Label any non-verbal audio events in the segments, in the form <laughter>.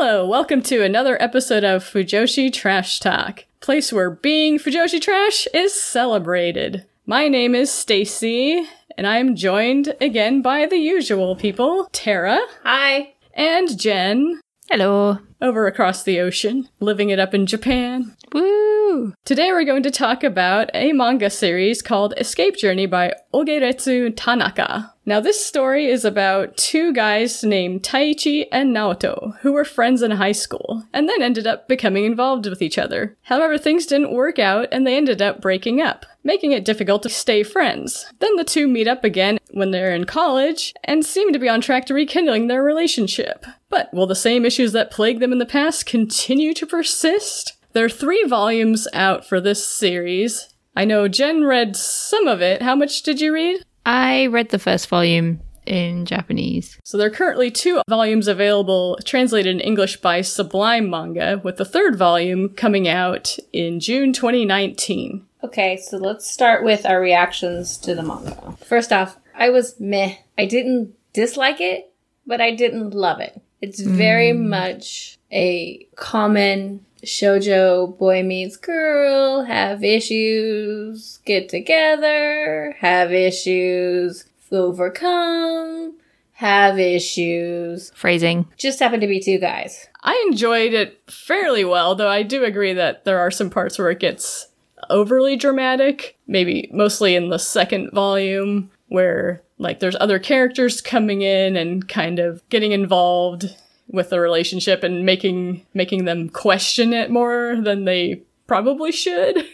Hello, welcome to another episode of Fujoshi Trash Talk, place where being Fujoshi Trash is celebrated. My name is Stacy, and I am joined again by the usual people, Tara Hi. and Jen, Hello. over across the ocean, living it up in Japan. Woo! Today we're going to talk about a manga series called Escape Journey by Ogeretsu Tanaka. Now this story is about two guys named Taichi and Naoto, who were friends in high school, and then ended up becoming involved with each other. However, things didn't work out and they ended up breaking up, making it difficult to stay friends. Then the two meet up again when they're in college and seem to be on track to rekindling their relationship. But will the same issues that plagued them in the past continue to persist? There are three volumes out for this series. I know Jen read some of it. How much did you read? I read the first volume in Japanese. So there are currently two volumes available, translated in English by Sublime Manga, with the third volume coming out in June 2019. Okay, so let's start with our reactions to the manga. First off, I was meh. I didn't dislike it, but I didn't love it. It's very mm. much a common shojo boy meets girl, have issues, get together, have issues, overcome, have issues. Phrasing. Just happen to be two guys. I enjoyed it fairly well, though I do agree that there are some parts where it gets overly dramatic, maybe mostly in the second volume, where like there's other characters coming in and kind of getting involved with the relationship and making making them question it more than they probably should.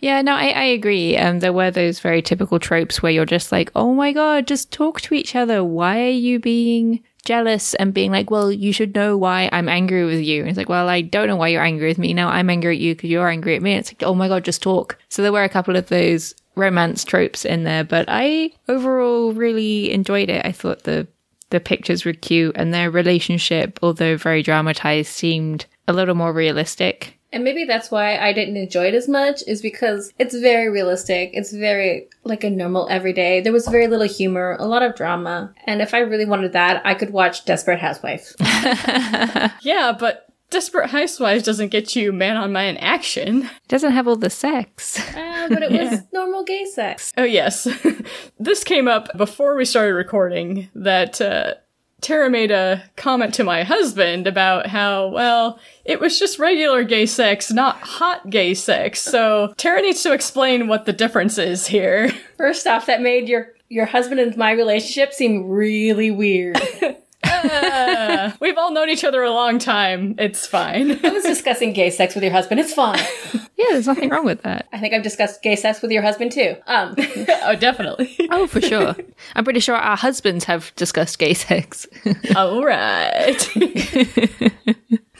Yeah, no, I, I agree. Um, there were those very typical tropes where you're just like, oh my god, just talk to each other. Why are you being jealous and being like, well, you should know why I'm angry with you? And it's like, well, I don't know why you're angry with me. Now I'm angry at you because you're angry at me. And it's like, oh my god, just talk. So there were a couple of those romance tropes in there, but I overall really enjoyed it. I thought the the pictures were cute and their relationship, although very dramatized, seemed a little more realistic. And maybe that's why I didn't enjoy it as much, is because it's very realistic. It's very like a normal everyday. There was very little humor, a lot of drama. And if I really wanted that, I could watch Desperate Housewives. <laughs> Yeah, but Desperate Housewives doesn't get you man on man action. It doesn't have all the sex. Uh, <laughs> but it was normal gay sex. Oh, yes. <laughs> this came up before we started recording that uh, Tara made a comment to my husband about how, well, it was just regular gay sex, not hot gay sex. So Tara needs to explain what the difference is here. First off, that made your your husband and my relationship seem really weird. <laughs> We've all known each other a long time. It's fine. I was discussing gay sex with your husband. It's fine. Yeah, there's nothing wrong with that. I think I've discussed gay sex with your husband too. Um, <laughs> oh, definitely. Oh, for sure. I'm pretty sure our husbands have discussed gay sex. all right. <laughs>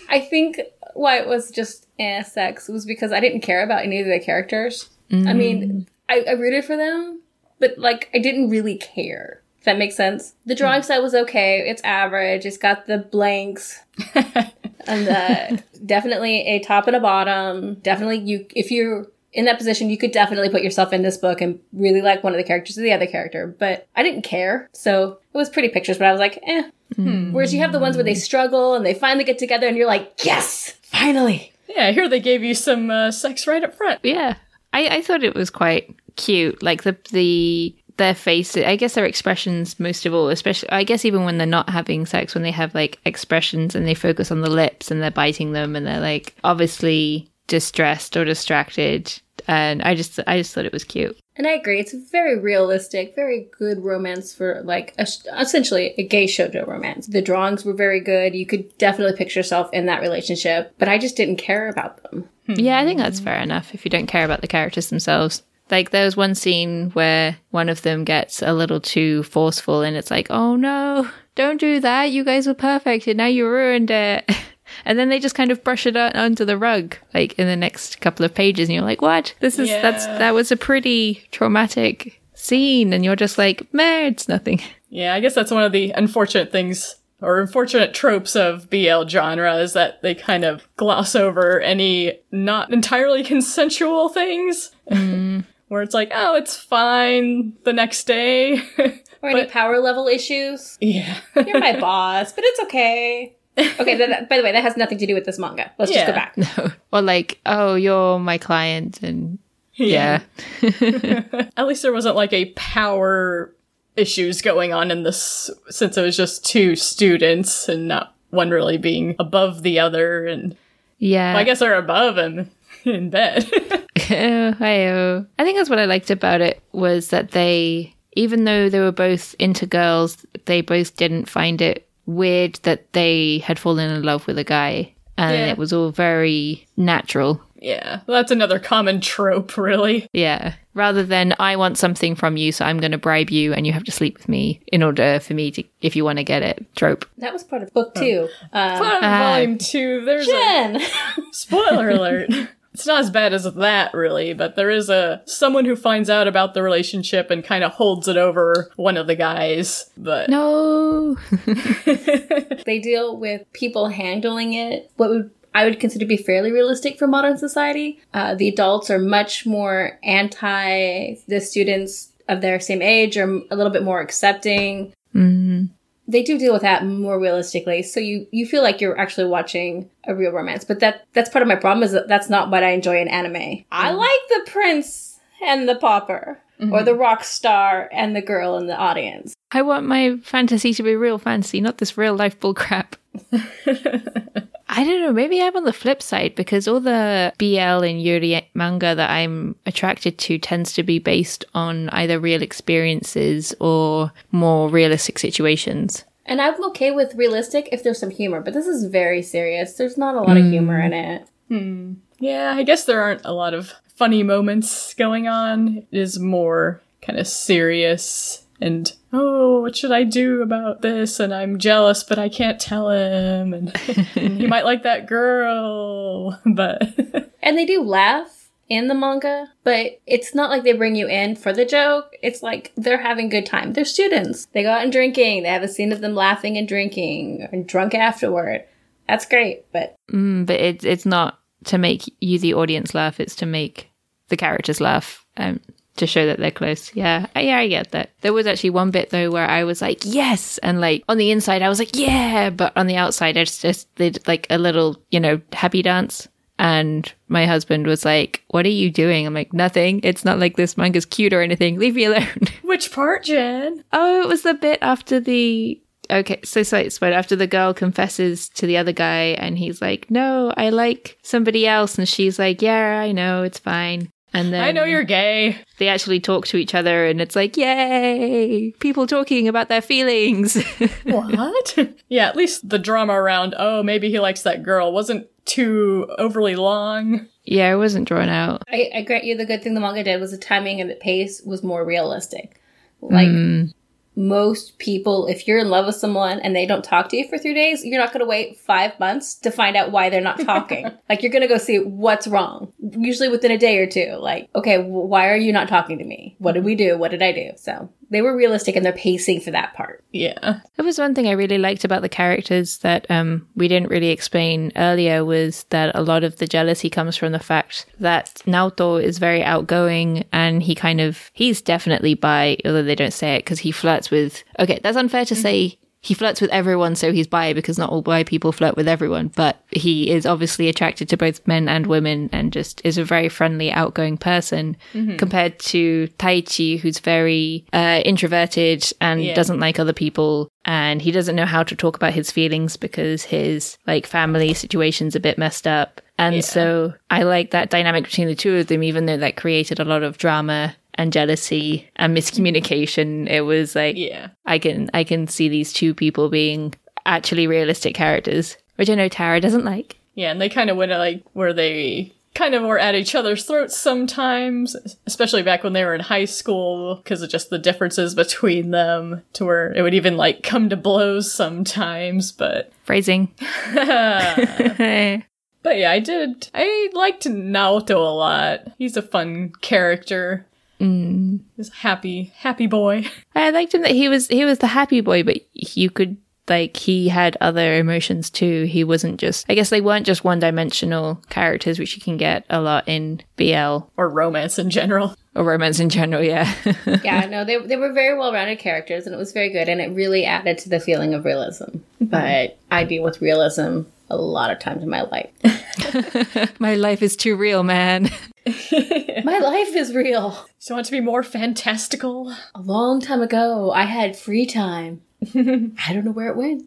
I think why it was just eh, sex was because I didn't care about any of the characters. I mean, I, I rooted for them, but like I didn't really care. If that makes sense. The drawing style was okay. It's average. It's got the blanks <laughs> and the definitely a top and a bottom. Definitely you if you're in that position, you could definitely put yourself in this book and really like one of the characters or the other character. But I didn't care. So it was pretty pictures, but I was like, eh. Whereas you have the ones where they struggle and they finally get together and you're like, yes, finally. yeah, I hear they gave you some uh, sex right up front. yeah. I, I thought it was quite cute. Like the the their faces I guess their expressions most of all, especially I guess even when they're not having sex, when they have like expressions and they focus on the lips and they're biting them and they're like obviously distressed or distracted. And I just I just thought it was cute. And I agree. It's very realistic, very good romance for like a, essentially a gay shoujo romance. The drawings were very good. You could definitely picture yourself in that relationship, but I just didn't care about them. Hmm. Yeah, I think that's fair enough if you don't care about the characters themselves. Like there was one scene where one of them gets a little too forceful and it's like, "Oh no, don't do that. You guys were perfect and now you ruined it." <laughs> And then they just kind of brush it onto the rug like in the next couple of pages and you're like, "What? This is that's that was a pretty traumatic scene." And you're just like, "Meh, it's nothing." <laughs> Yeah, I guess that's one of the unfortunate things or unfortunate tropes of BL genre is that they kind of gloss over any not entirely <laughs> consensual things. Mm. Where it's like, oh, it's fine the next day. Or any <laughs> But- power level issues. yeah. You're my <laughs> boss, but it's okay. Okay, that, that- by the way, that has nothing to do with this manga. Let's just go Yeah. back. <laughs> or like, oh, you're my client, and yeah, At least there wasn't like a power issues going on in this since it was just two students and not one really being above the other and yeah. I guess they're above and in bed. <laughs> Oh. I think that's what I liked about it was that they, even though they were both into girls, they both didn't find it weird that they had fallen in love with a guy, and Yeah. it was all very natural. yeah, well, that's another common trope, really. Yeah. Rather than I want something from you, so I'm going to bribe you, and you have to sleep with me in order for me to, if you want to get it. Trope. That was part of book two. Um, But in Ah. volume two, there's a <laughs> spoiler alert. <laughs> It's not as bad as that, really, but there is a someone who finds out about the relationship and kind of holds it over one of the guys. But No. <laughs> they deal with people handling it. What would I would consider to be fairly realistic for modern society. Uh, the adults are much more anti the students of their same age, or a little bit more accepting. Mm. They do deal with that more realistically, so you you feel like you're actually watching a real romance. But that that's part of my problem is that that's not what I enjoy in anime. I mm-hmm. like the prince and the pauper, or mm-hmm. the rock star and the girl in the audience. I want my fantasy to be real fantasy, not this real life bullcrap. <laughs> I don't know. Maybe I'm on the flip side because all the BL and Yuri manga that I'm attracted to tends to be based on either real experiences or more realistic situations. And I'm okay with realistic if there's some humor, but this is very serious. There's not a lot of humor in it. Hmm. yeah, I guess there aren't a lot of funny moments going on. It is more kind of serious and oh, what should I do about this? And I'm jealous, but I can't tell him. And, and <laughs> he might like that girl, <laughs> but <laughs> And they do laugh in the manga, but it's not like they bring you in for the joke. It's like they're having a good time. They're students. They go out and drinking. They have a scene of them laughing and drinking and drunk afterward. That's great, but Mm, but it's it's not to make you the audience laugh. It's to make the characters laugh. Um, to show that they're close. Yeah, uh, yeah, I get that. There was actually one bit though where I was like, yes, and like on the inside I was like, yeah, but on the outside I just, just did like a little, you know, happy dance. And my husband was like, "What are you doing?" I'm like, "Nothing. It's not like this manga's cute or anything. Leave me alone." <laughs> which part, Jen? Oh, it was the bit after the. Okay, so slight spoiler. After the girl confesses to the other guy, and he's like, "No, I like somebody else," and she's like, "Yeah, I know, it's fine." And then I know you're gay. they actually talk to each other, and it's like, "Yay! People talking about their feelings." <laughs> What? yeah, at least the drama around, oh, maybe he likes that girl wasn't too overly long. yeah, it wasn't drawn out. I, I grant you the good thing the manga did was the timing and the pace was more realistic. Like hmm. Most people, if you're in love with someone and they don't talk to you for three days, you're not going to wait five months to find out why they're not <laughs> talking. like you're going to go see what's wrong. Usually within a day or two. Like, okay, why are you not talking to me? What did we do? What did I do? So they were realistic in their pacing for that part. Yeah. There was one thing I really liked about the characters that um, we didn't really explain earlier was that a lot of the jealousy comes from the fact that Naoto is very outgoing and he kind of he's definitely bi, although they don't say it because he flirts with. Okay, that's unfair to say. He flirts with everyone, so he's bi because not all bi people flirt with everyone. But he is obviously attracted to both men and women, and just is a very friendly, outgoing person compared to Taichi, who's very uh, introverted and Yeah. doesn't like other people and he doesn't know how to talk about his feelings because his like family situation's a bit messed up and Yeah. so i like that dynamic between the two of them even though that created a lot of drama and jealousy and miscommunication it was like Yeah. i can i can see these two people being actually realistic characters which i know tara doesn't like Yeah, and they kind of went like where they kind of were at each other's throats sometimes, especially back when they were in high school, because of just the differences between them, to where it would even like come to blows sometimes. But <laughs> phrasing but yeah, I did. I liked Naoto a lot. He's a fun character. Mm. He's a happy, happy boy. <laughs> I liked him that he was he was the happy boy, but you could like he had other emotions too. He wasn't just I guess they weren't just one dimensional characters, which you can get a lot in BL. or romance in general. or romance in general. Yeah, <laughs> yeah, <laughs> no, they they were very well rounded characters, and it was very good, and it really added to the feeling of realism. But I deal with realism a lot of times in my life. <laughs> my life is too real, man. <laughs> my life is real. So want to be more fantastical? A long time ago, I had free time. <laughs> I don't know where it went.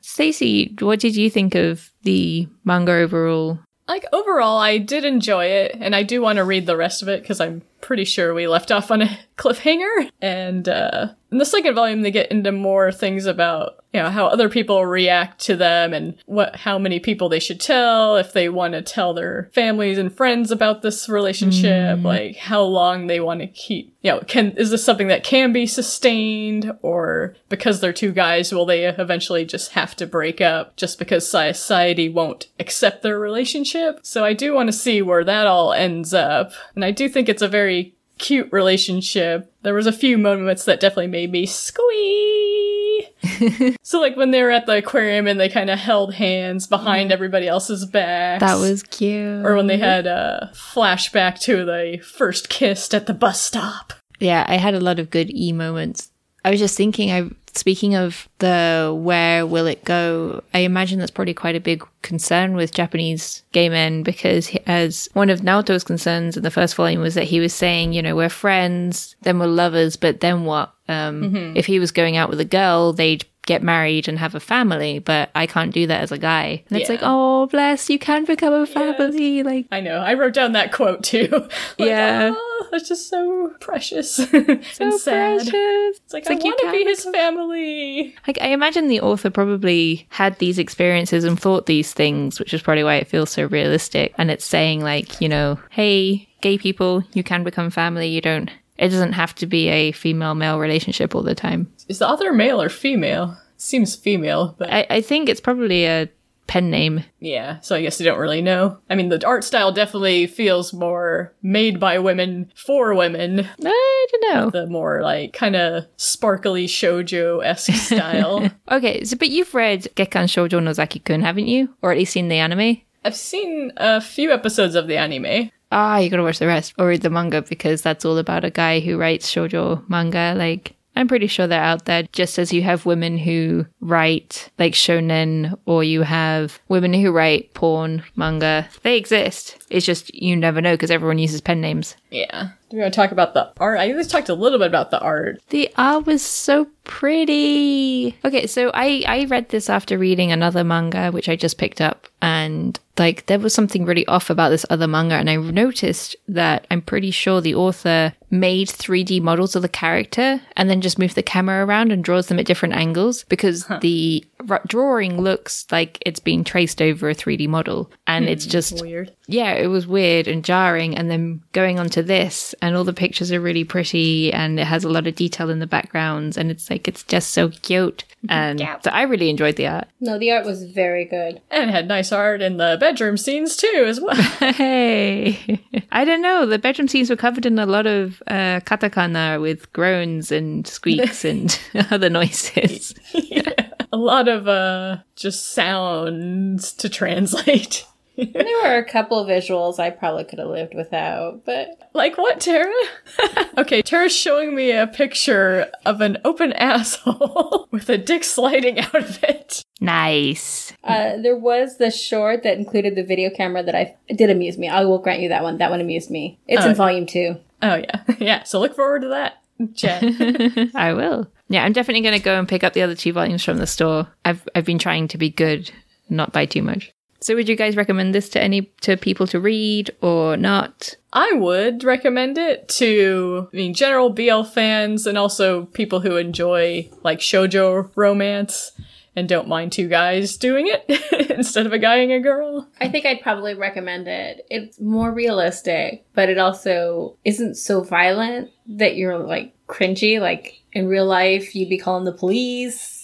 Stacey, what did you think of the manga overall? Like overall, I did enjoy it, and I do want to read the rest of it because I'm pretty sure we left off on a cliffhanger. And uh, in the second volume, they get into more things about you know how other people react to them and what how many people they should tell if they want to tell their families and friends about this relationship, mm. like how long they want to keep. You know, can is this something that can be sustained, or because they're two guys, will they eventually just have to break up just because society won't accept their relationship? So I do want to see where that all ends up, and I do think it's a very cute relationship. There was a few moments that definitely made me squee. <laughs> so like when they were at the aquarium and they kind of held hands behind mm. everybody else's back. That was cute. Or when they had a flashback to the first kissed at the bus stop. Yeah, I had a lot of good e moments. I was just thinking I speaking of the where will it go, I imagine that's probably quite a big concern with Japanese gay men because, as one of Naoto's concerns in the first volume was that he was saying, you know, we're friends, then we're lovers, but then what? Um, mm-hmm. If he was going out with a girl, they'd get married and have a family, but I can't do that as a guy. And it's like, oh, bless, you can become a family. Yes. Like, I know. I wrote down that quote too. <laughs> like, yeah, oh, it's just so precious <laughs> so and sad. Precious. It's like, it's I like want to be his family. Like, I imagine the author probably had these experiences and thought these things, which is probably why it feels so realistic. And it's saying like, you know, hey, gay people, you can become family. You don't it doesn't have to be a female male relationship all the time. Is the author male or female? Seems female, but I, I think it's probably a pen name. Yeah, so I guess you don't really know. I mean, the art style definitely feels more made by women for women. I don't know. The more like kind of sparkly shoujo esque <laughs> style. okay, so but you've read Gekkan Shoujo Nozaki-kun, haven't you? Or at least seen the anime? I've seen a few episodes of the anime ah, you gotta watch the rest or read the manga because that's all about a guy who writes shoujo manga. Like, I'm pretty sure they're out there, just as you have women who write like shonen or you have women who write porn manga. They exist. It's just you never know because everyone uses pen names. Yeah. Do we want to talk about the art? I just talked a little bit about the art. The art was so pretty. Okay, so I I read this after reading another manga which I just picked up and like there was something really off about this other manga and I noticed that I'm pretty sure the author made 3D models of the character and then just moved the camera around and draws them at different angles because huh. the r- drawing looks like it's been traced over a 3D model and hmm, it's just weird. Yeah, it was weird and jarring and then going on to this and all the pictures are really pretty and it has a lot of detail in the backgrounds and it's like it's just so cute <laughs> and yeah. so I really enjoyed the art. No, the art was very good. And had nice art in the bedroom scenes too as well. <laughs> hey. I don't know, the bedroom scenes were covered in a lot of uh, katakana with groans and squeaks <laughs> and other noises. yeah. A lot of uh just sounds to translate there were a couple of visuals I probably could have lived without, but like what, Tara? <laughs> okay, Tara's showing me a picture of an open <laughs> asshole with a dick sliding out of it. Nice. Uh, there was the short that included the video camera that I did amuse me. I will grant you that one. That one amused me. It's oh. in volume two. Oh yeah, <laughs> yeah. So look forward to that. Jen. I will. Yeah, I'm definitely going to go and pick up the other two volumes from the store. I've I've been trying to be good, not buy too much. So would you guys recommend this to any to people to read or not? I would recommend it to I mean general BL fans and also people who enjoy like shojo romance and don't mind two guys doing it <laughs> instead of a guy and a girl. I think I'd probably recommend it. It's more realistic, but it also isn't so violent that you're like cringy. Like in real life, you'd be calling the police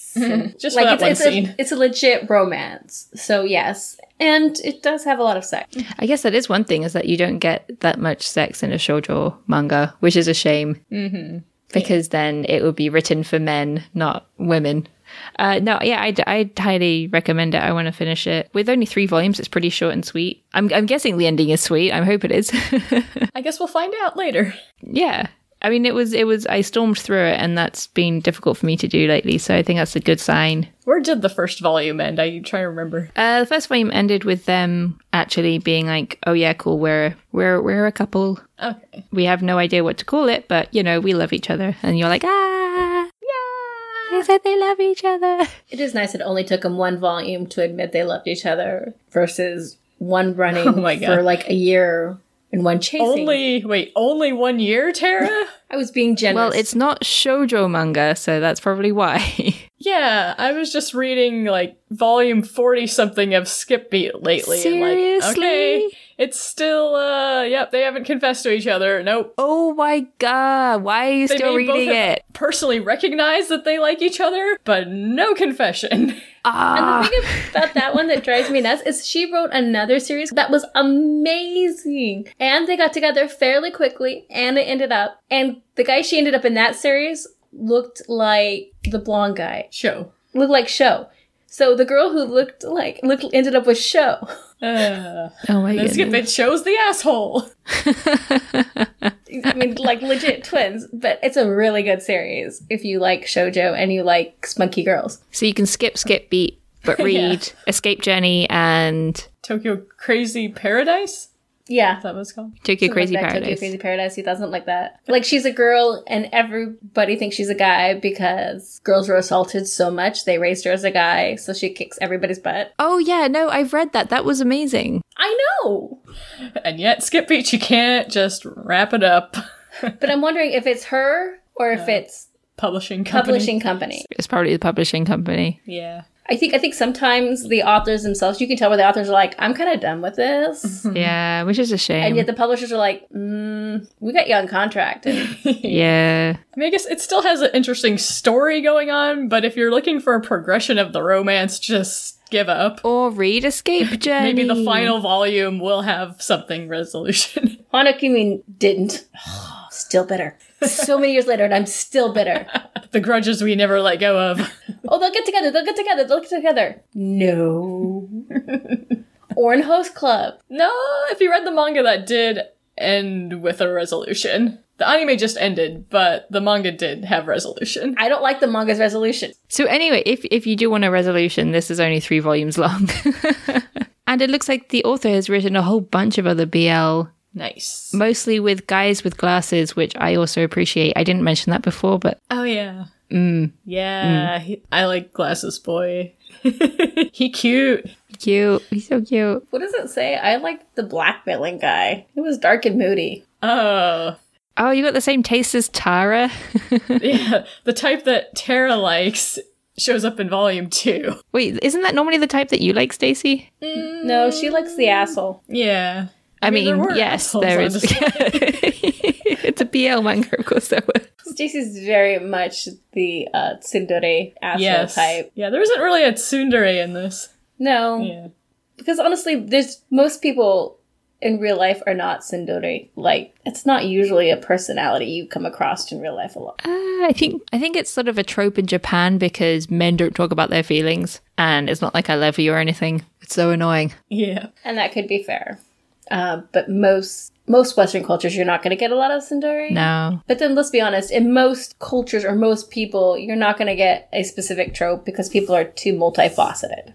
Just like it's, it's a, it's a legit romance. So yes, and it does have a lot of sex. I guess that is one thing is that you don't get that much sex in a shoujo manga, which is a shame. Mm-hmm. Because yeah. then it would be written for men, not women. Uh, no, yeah, I'd, I'd highly recommend it. I want to finish it. With only three volumes, it's pretty short and sweet. I'm, I'm guessing the ending is sweet. I hope it is. <laughs> I guess we'll find out later. yeah. I mean, it was, it was, I stormed through it and that's been difficult for me to do lately. So I think that's a good sign. Where did the first volume end? I try to remember. Uh, the first volume ended with them actually being like, "Oh yeah, cool. We're we're we're a couple. Okay. We have no idea what to call it, but you know, we love each other." And you're like, "Ah, yeah!" They said they love each other. It is nice it only took them one volume to admit they loved each other versus one running <laughs> Oh my for like a year and one chasing. Only wait, only one year, Tara? <laughs> I was being generous. Well, it's not shoujo manga, so that's probably why. <laughs> yeah, I was just reading like volume forty something of Skip Beat lately. And like, okay, it's still uh yep, they haven't confessed to each other. Nope. oh my god, why are you They still may both reading have it? Personally recognize that they like each other, but no confession. <laughs> Ah, And the thing about that one that drives me nuts is she wrote another series that was amazing. And they got together fairly quickly and it ended up. And the guy she ended up in that series looked like the blonde guy. Sho. Looked like Sho. So the girl who looked like looked ended up with Sho. <laughs> Uh, oh my then Skip goodness. It shows the asshole. <laughs> I mean, like legit twins, but it's a really good series if you like shoujo and you like spunky girls. So you can skip, skip, beat, but <laughs> Yeah. read Escape Journey and Tokyo Crazy Paradise? Yeah. Is that was it's called? Tokyo Something Crazy like that, Tokyo Crazy Paradise. Crazy Paradise 2000, like that. Like she's a girl and everybody thinks she's a guy because girls were assaulted so much they raised her as a guy, so she kicks everybody's butt. Oh yeah, no, I've read that. That was amazing. I know! And yet, Skip Beat, you can't just wrap it up. <laughs> But I'm wondering if it's her or if uh, it's Publishing company. publishing company. It's probably the publishing company. Yeah. I think I think sometimes the authors themselves, you can tell where the authors are like, I'm kind of done with this. Yeah, which is a shame. And yet the publishers are like, mm, we got you on contract. And <laughs> yeah. I mean, I guess it still has an interesting story going on, but if you're looking for a progression of the romance, just give up. Or read Escape <laughs> Journey. Maybe the final volume will have something resolution. Hanakimi didn't. <sighs> Still bitter. So many years later, and I'm still bitter. <laughs> the grudges we never let go of. <laughs> Oh, they'll get together. They'll get together. They'll get together. No. <laughs> Ouran Host Club. no, if you read the manga, that did end with a resolution. The anime just ended, but the manga did have resolution. I don't like the manga's resolution. So anyway, if if you do want a resolution, this is only three volumes long. and it looks like the author has written a whole bunch of other BL, Nice. mostly with guys with glasses, which I also appreciate. I didn't mention that before, but Oh yeah. mm, Yeah, he- I like Glasses Boy. <laughs> he cute. cute. He's so cute. What does it say? I like the blackmailing guy. It was dark and moody. Oh, Oh, you got the same taste as Tara. <laughs> <laughs> yeah. The type that Tara likes shows up in volume two. Wait, isn't that normally the type that you like, Stacey? No, she likes the asshole. Yeah. I, mean, mean, there were yes, assholes there on is. this <laughs> it's a BL manga, of course there were. Stacey's very much the uh, tsundere asshole Yes. type. Yeah, there isn't really a tsundere in this. No, Yeah. because honestly, there's most people in real life are not tsundere. Like, it's not usually a personality you come across in real life a lot. Uh, I think I think it's sort of a trope in Japan because men don't talk about their feelings, and it's not like I love you or anything. It's so annoying. Yeah. And that could be fair. Uh, but most most Western cultures, you're not going to get a lot of tsundere. No, But then let's be honest, in most cultures or most people, you're not going to get a specific trope because people are too multifaceted.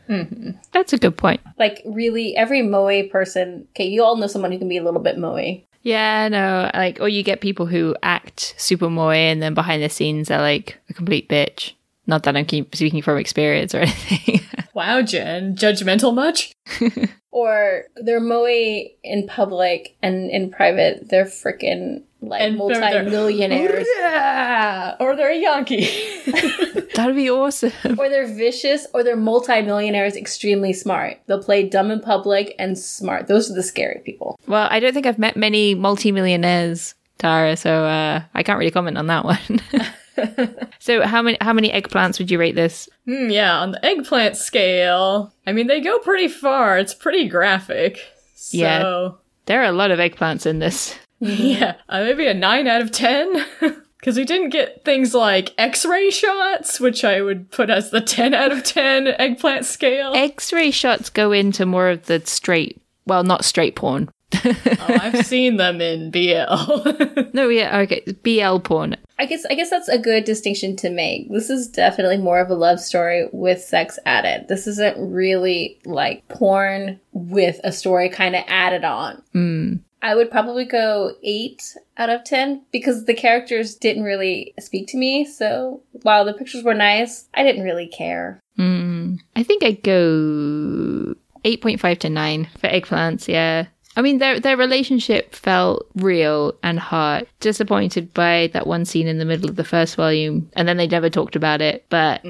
that's a good point. Like, really, every moe person, okay, you all know someone who can be a little bit moe. Yeah, no, like or you get people who act super moe and then behind the scenes they're like a complete bitch. Not that I'm keep speaking from experience or <laughs> anything. Wow, Jen. Judgmental much? <laughs> Or they're moe in public and in private, they're freaking like And they're- they're- multi-millionaires. Yeah. Or they're a Yankee. <laughs> That'd be awesome. or they're vicious or they're multi-millionaires extremely smart. They'll play dumb in public and smart. Those are the scary people. Well, I don't think I've met many multimillionaires, Tara, so uh, I can't really comment on that one. <laughs> <laughs> so how many how many eggplants would you rate this? Hmm, yeah, on the eggplant scale, I mean, they go pretty far. It's pretty graphic. So, Yeah. There are a lot of eggplants in this. <laughs> yeah, uh, maybe a 9 out of 10. <laughs> Because we didn't get things like x ray shots, which I would put as the 10 out of 10 eggplant scale. X ray shots go into more of the straight, well, not straight porn. Oh, I've <laughs> seen them in BL. <laughs> No, yeah, okay. BL porn. I guess I guess that's a good distinction to make. This is definitely more of a love story with sex added. This isn't really like porn with a story kind of added on. Mm. I would probably go 8 out of 10 because the characters didn't really speak to me. So while the pictures were nice, I didn't really care. Mm. I think I'd go 8.5 to 9 for eggplants, yeah. I mean, their their relationship felt real and hard. Disappointed by that one scene in the middle of the first volume, and then they never talked about it. But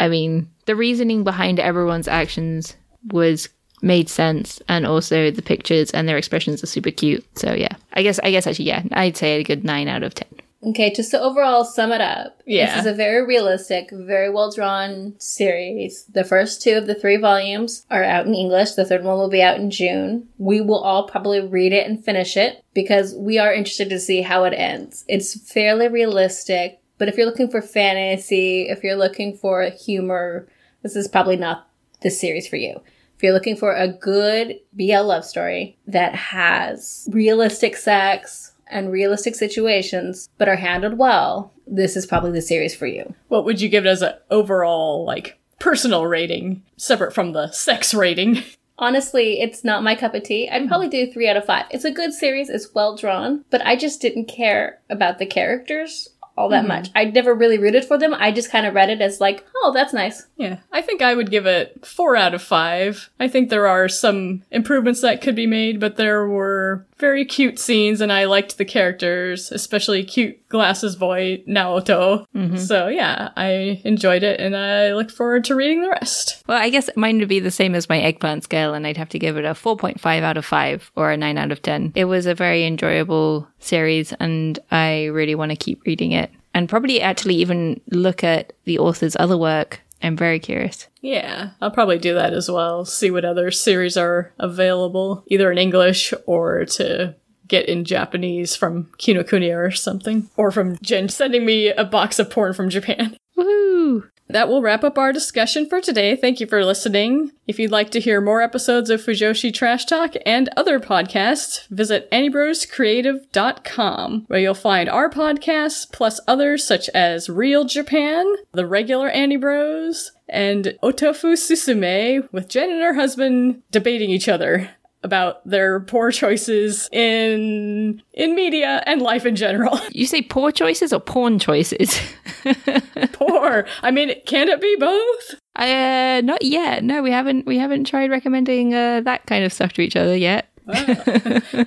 I mean, the reasoning behind everyone's actions was made sense, and also the pictures and their expressions are super cute. So yeah, I guess I guess actually yeah, I'd say a good nine out of ten. Okay, just to overall sum it up, Yeah. this is a very realistic, very well drawn series. The first two of the three volumes are out in English. The third one will be out in June. We will all probably read it and finish it because we are interested to see how it ends. It's fairly realistic, but if you're looking for fantasy, if you're looking for humor, this is probably not the series for you. If you're looking for a good BL love story that has realistic sex and realistic situations, but are handled well, this is probably the series for you. what would you give it as an overall, like, personal rating, separate from the sex rating? <laughs> Honestly, it's not my cup of tea. I'd probably do three out of five. It's a good series, it's well drawn, but I just didn't care about the characters all that mm-hmm. much. I never really rooted for them. I just kind of read it as like, oh, that's nice. Yeah, I think I would give it four out of five. I think there are some improvements that could be made, but there were very cute scenes, and I liked the characters, especially cute glasses boy Naoto. Mm-hmm. So yeah, I enjoyed it, and I look forward to reading the rest. Well, I guess mine would be the same as my eggplant scale, and I'd have to give it a 4.5 out of 5 or a 9 out of 10. It was a very enjoyable series, and I really want to keep reading it. And probably actually even look at the author's other work. I'm very curious. Yeah, I'll probably do that as well. See what other series are available, either in English or to get in Japanese from Kinokuniya or something, or from Jen sending me a box of porn from Japan. Woohoo! That will wrap up our discussion for today. Thank you for listening. If you'd like to hear more episodes of Fujoshi Trash Talk and other podcasts, visit anybroscreative.com, where you'll find our podcasts plus others such as Real Japan, The Regular Annie Bros, and Otofu Susume, with Jen and her husband debating each other about their poor choices in in media and life in general. <laughs> You say poor choices or porn choices? <laughs> poor. I mean, can it be both? uh, not yet. No, we haven't. We haven't tried recommending uh, that kind of stuff to each other yet.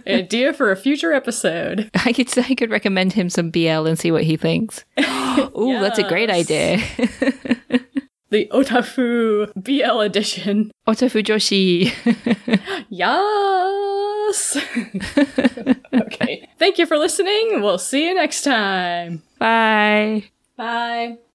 Idea for a future episode. <laughs> I could say I could recommend him some BL and see what he thinks. <gasps> Oh, that's a great idea. The Otafu BL edition. Otofu Joshi. <laughs> Yes! <laughs> okay. Thank you for listening. We'll see you next time. Bye. Bye.